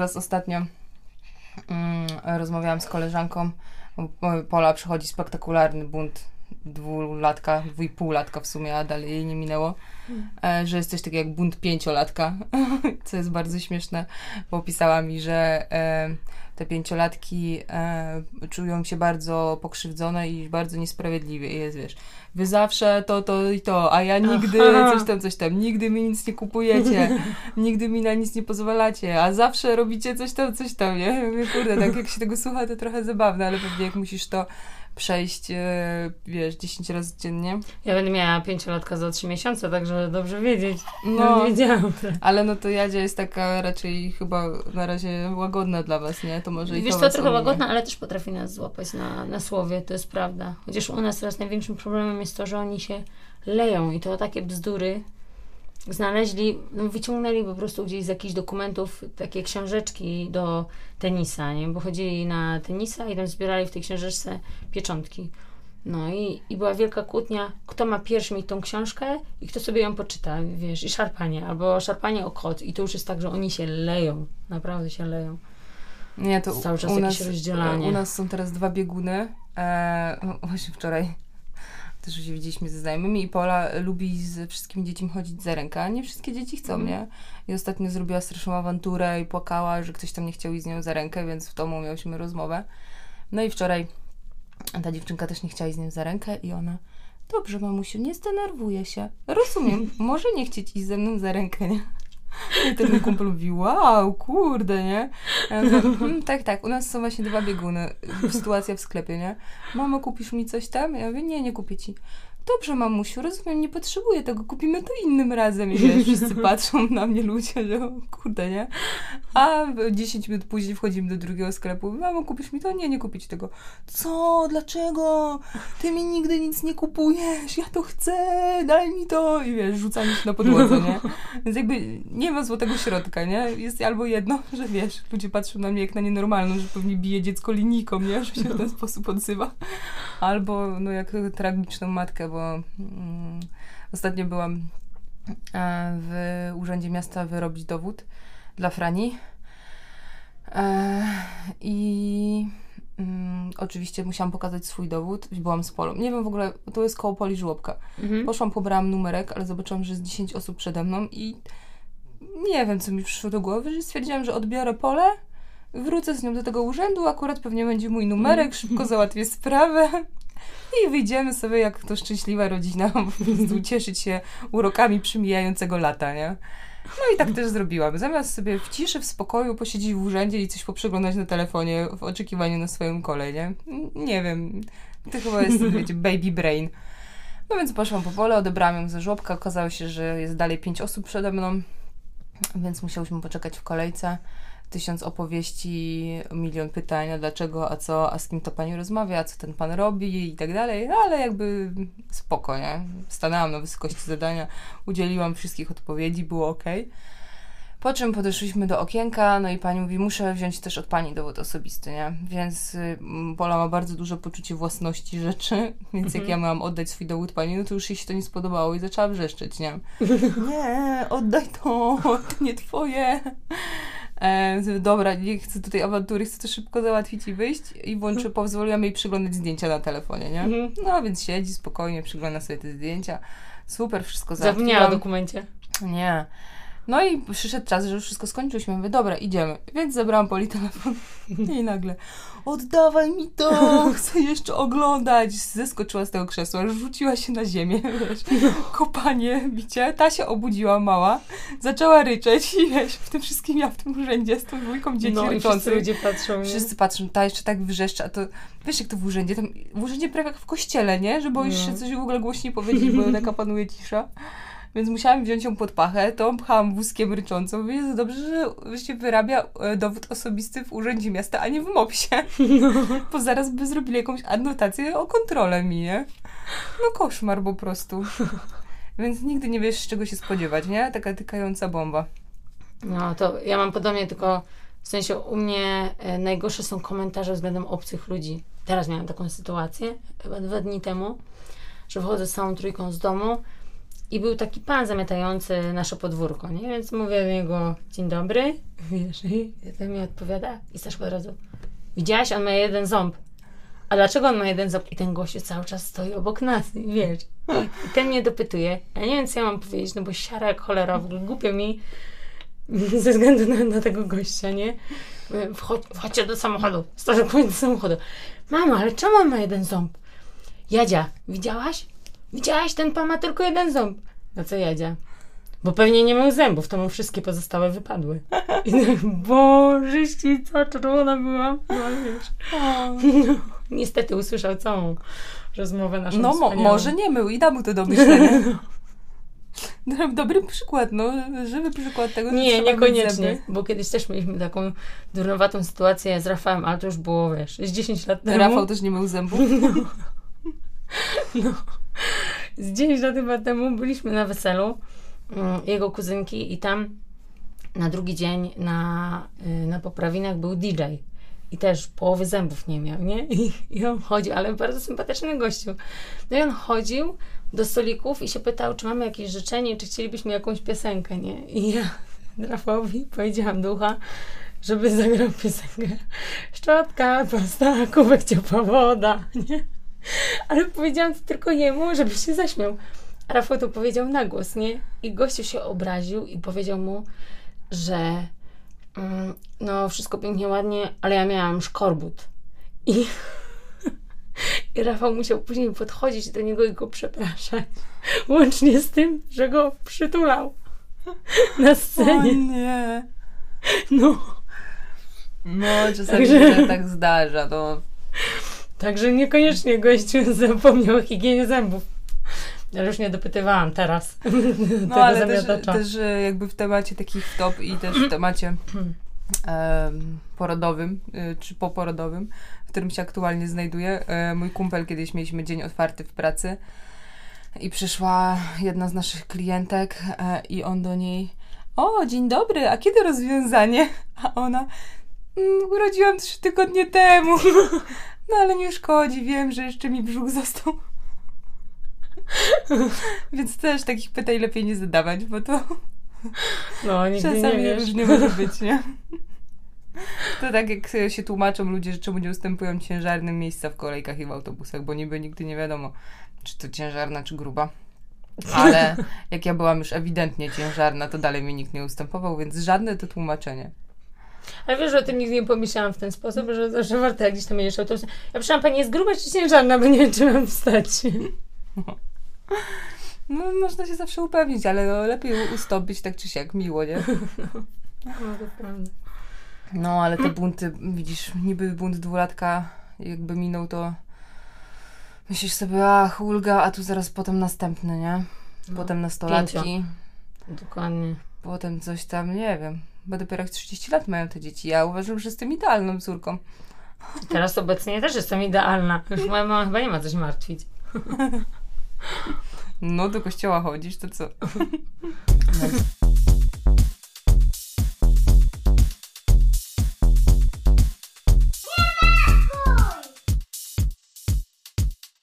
teraz ostatnio mm, rozmawiałam z koleżanką. Pola przychodzi spektakularny bunt dwulatka, dwójpółlatka w sumie, a dalej jej nie minęło, e, że jest coś takiego jak bunt pięciolatka, co jest bardzo śmieszne, bo opisała mi, że e, te pięciolatki e, czują się bardzo pokrzywdzone i bardzo niesprawiedliwie. I jest, wiesz, wy zawsze to, to i to, a ja nigdy Aha. coś tam, coś tam, nigdy mi nic nie kupujecie, nigdy mi na nic nie pozwalacie, a zawsze robicie coś tam, coś tam, nie? Kurde, tak jak się tego słucha, to trochę zabawne, ale pewnie jak musisz to przejść, e, wiesz, 10 razy dziennie. Ja będę miała pięciolatka za 3 miesiące, także dobrze wiedzieć. No, wiedziałam. Ale no to Jadzia jest taka raczej chyba na razie łagodna dla was, nie? To może Wiesz, i to to trochę łagodna, ale też potrafi nas złapać na, na słowie, to jest prawda. Chociaż u nas teraz największym problemem jest to, że oni się leją i to takie bzdury, znaleźli, no wyciągnęli po prostu gdzieś z jakichś dokumentów takie książeczki do tenisa, nie? Bo chodzili na tenisa i tam zbierali w tej książeczce pieczątki. No i, i była wielka kłótnia, kto ma pierwszy mieć tą książkę i kto sobie ją poczyta, wiesz, i szarpanie, albo szarpanie o kot. I to już jest tak, że oni się leją, naprawdę się leją. Nie, to cały czas u nas, rozdzielanie. U nas są teraz dwa bieguny. Eee, no właśnie wczoraj też się widzieliśmy ze znajomymi i Pola lubi z wszystkimi dziećmi chodzić za rękę, a nie wszystkie dzieci chcą, mm. nie? I ostatnio zrobiła straszną awanturę i płakała, że ktoś tam nie chciał iść z nią za rękę, więc w domu miałyśmy rozmowę. No i wczoraj ta dziewczynka też nie chciała iść z nią za rękę i ona Dobrze, mamusiu, nie zdenerwuję się. Rozumiem, może nie chcieć iść ze mną za rękę, nie? I ten kumpel mówi, wow, kurde, nie? Ja mówię, hm, tak, tak, u nas są właśnie dwa bieguny. Sytuacja w sklepie, nie? Mamo, kupisz mi coś tam? Ja mówię, nie, nie kupię ci. Dobrze, mamusiu, rozumiem, nie potrzebuję tego, kupimy to innym razem. I wiesz, wszyscy patrzą na mnie ludzie, że kurde, nie? A 10 minut później wchodzimy do drugiego sklepu. Mamo, kupisz mi to? Nie, nie kupić tego. Co? Dlaczego? Ty mi nigdy nic nie kupujesz, ja to chcę, daj mi to. I wiesz, rzucamy się na podłodze, nie? Więc jakby nie ma złotego środka, nie? Jest albo jedno, że wiesz, ludzie patrzą na mnie jak na nienormalną, że pewnie bije dziecko linijką, nie? Że się w ten sposób odzywa. Albo, no, jak tragiczną matkę, bo mm, ostatnio byłam e, w Urzędzie Miasta wyrobić dowód dla Frani. E, I mm, oczywiście musiałam pokazać swój dowód. Byłam z Polą. Nie wiem w ogóle, to jest koło Poli Żłobka. Mhm. Poszłam, pobrałam numerek, ale zobaczyłam, że jest 10 osób przede mną i nie wiem, co mi przyszło do głowy, że stwierdziłam, że odbiorę Polę, wrócę z nią do tego urzędu, akurat pewnie będzie mój numerek, mhm. szybko załatwię sprawę i wyjdziemy sobie jak to szczęśliwa rodzina, po prostu cieszyć się urokami przymijającego lata, nie? No i tak też zrobiłam. Zamiast sobie w ciszy, w spokoju posiedzieć w urzędzie i coś poprzeglądać na telefonie w oczekiwaniu na swoją kolej, nie? Nie wiem. To chyba jest, wiecie, baby brain. No więc poszłam po pole, odebrałam ją ze żłobka. Okazało się, że jest dalej pięć osób przede mną, więc musiałyśmy poczekać w kolejce tysiąc opowieści, milion pytań, a dlaczego, a co, a z kim to pani rozmawia, a co ten pan robi i tak dalej, no, ale jakby spoko, nie? Stanęłam na wysokości zadania, udzieliłam wszystkich odpowiedzi, było ok. Po czym podeszliśmy do okienka, no i pani mówi, muszę wziąć też od pani dowód osobisty, nie? Więc y, Pola ma bardzo duże poczucie własności rzeczy, więc jak mhm. ja miałam oddać swój dowód pani, no to już jej się to nie spodobało i zaczęła wrzeszczeć, nie? nie, oddaj to, to nie twoje. E, dobra, nie chcę tutaj awantury, chcę to szybko załatwić i wyjść i włączę, mhm. pozwoliłam jej przyglądać zdjęcia na telefonie, nie? Mhm. No, więc siedzi spokojnie, przygląda sobie te zdjęcia. Super, wszystko załatwiłam. Zapomniała o dokumencie. Nie. No i przyszedł czas, że już wszystko skończyliśmy. Mówię, dobra, idziemy. Więc zabrałam Poli telefon i nagle oddawaj mi to, chcę jeszcze oglądać. Zeskoczyła z tego krzesła, rzuciła się na ziemię, wiesz, kopanie, bicie. Ta się obudziła mała, zaczęła ryczeć i wiesz, w tym wszystkim ja w tym urzędzie z tą dwójką dzieci no, ryczących. wszyscy ludzie patrzą. Wszyscy patrzą, ta jeszcze tak wrzeszcza, to wiesz jak to w urzędzie, tam, w urzędzie prawie jak w kościele, nie? Że boisz no. się coś w ogóle głośniej powiedzieć, bo taka panuje cisza. Więc musiałam wziąć ją pod pachę, to pchałam wózkiem ryczącą. Jest dobrze, że się wyrabia e, dowód osobisty w Urzędzie Miasta, a nie w MOPS-ie. No. Bo zaraz by zrobili jakąś adnotację o kontrolę mi, nie? No koszmar po prostu. Więc nigdy nie wiesz, czego się spodziewać, nie? Taka tykająca bomba. No, to ja mam podobnie, tylko w sensie u mnie e, najgorsze są komentarze względem obcych ludzi. Teraz miałam taką sytuację, chyba dwa dni temu, że wchodzę z całą trójką z domu I był taki pan zamiatający nasze podwórko, nie? Więc mówię do niego, dzień dobry, wiesz, i ten mi odpowiada i Staszko od razu, widziałaś, on ma jeden ząb. A dlaczego on ma jeden ząb? I ten gościu cały czas stoi obok nas, wiesz. I, ten mnie dopytuje. Ja nie wiem, co ja mam powiedzieć, no bo siara jak cholera, w ogóle głupio mi ze względu na, na tego gościa, nie? Wchodź, wchodźcie do samochodu. Staszek do samochodu. Mamo, ale czemu on ma jeden ząb? Jadzia, widziałaś? Widziałaś, ten pan ma tylko jeden ząb. No co Jadzia? Bo pewnie nie miał zębów, to mu wszystkie pozostałe wypadły. I tak, bożyścica, czerwona byłam. No wiesz. No, niestety usłyszał całą rozmowę naszą No mo może nie mył i da mu to do myślenia. Dobry przykład, no, żywy przykład tego, że Nie, niekoniecznie, bo kiedyś też mieliśmy taką durnowatą sytuację z Rafałem, ale to już było, wiesz, z 10 lat temu. Rafał też nie miał zębów? No. Z 10 lat chyba temu byliśmy na weselu mm, jego kuzynki i tam na drugi dzień na, y, na poprawinach był DJ. I też połowy zębów nie miał, nie? I, I on chodził, ale bardzo sympatyczny gościu. No i on chodził do stolików i się pytał, czy mamy jakieś życzenie, czy chcielibyśmy jakąś piosenkę, nie? I ja Rafałowi powiedziałam ducha, żeby zagrał piosenkę Szczotka, pasta, kubek ciepła woda, nie? Ale powiedziałam to tylko jemu, żeby się zaśmiał. Rafał to powiedział na głos, nie? I gościu się obraził i powiedział mu, że mm, no wszystko pięknie, ładnie, ale ja miałam szkorbut. I, I Rafał musiał później podchodzić do niego i go przepraszać. Łącznie z tym, że go przytulał na scenie. O nie. No. No, czasami Także... się tak zdarza, no. Także niekoniecznie gościu zapomniał o higienie zębów. Ale już nie dopytywałam teraz. No ale też, też, jakby w temacie takich wtop i też w temacie porodowym, y, czy poporodowym, w którym się aktualnie znajduję. E, mój kumpel, kiedyś mieliśmy dzień otwarty w pracy i przyszła jedna z naszych klientek e, i on do niej o, dzień dobry, a kiedy rozwiązanie? A ona mm, urodziłam trzy tygodnie temu. No ale nie szkodzi, wiem, że jeszcze mi brzuch został. Więc też takich pytań lepiej nie zadawać, bo to no, nigdy czasami nie różnie może być, nie? To tak jak się tłumaczą ludzie, że czemu nie ustępują ciężarnym miejsca w kolejkach i w autobusach, bo niby nigdy nie wiadomo, czy to ciężarna, czy gruba. Ale jak ja byłam już ewidentnie ciężarna, to dalej mi nikt nie ustępował, więc żadne to tłumaczenie. Ale wiesz, że o tym nigdy nie pomyślałam w ten sposób, że, że warto jak gdzieś tam jedziesz autobusem. Ja proszę pani, jest gruba czy ciężarna, bo nie wiem, czy mam wstać. No, można się zawsze upewnić, ale no, lepiej ustąpić tak czy siak, miło, nie? No, to prawda. No, ale te bunty, widzisz, niby bunt dwulatka jakby minął, to myślisz sobie, ach, ulga, a tu zaraz potem następny, nie? No, potem no, nastolatki. Dokładnie. Potem coś tam, nie wiem bo dopiero 30 lat mają te dzieci. Ja uważam, że jestem idealną córką. Teraz obecnie też jestem idealna. Już moja mama chyba nie ma coś martwić. No, do kościoła chodzisz, to co?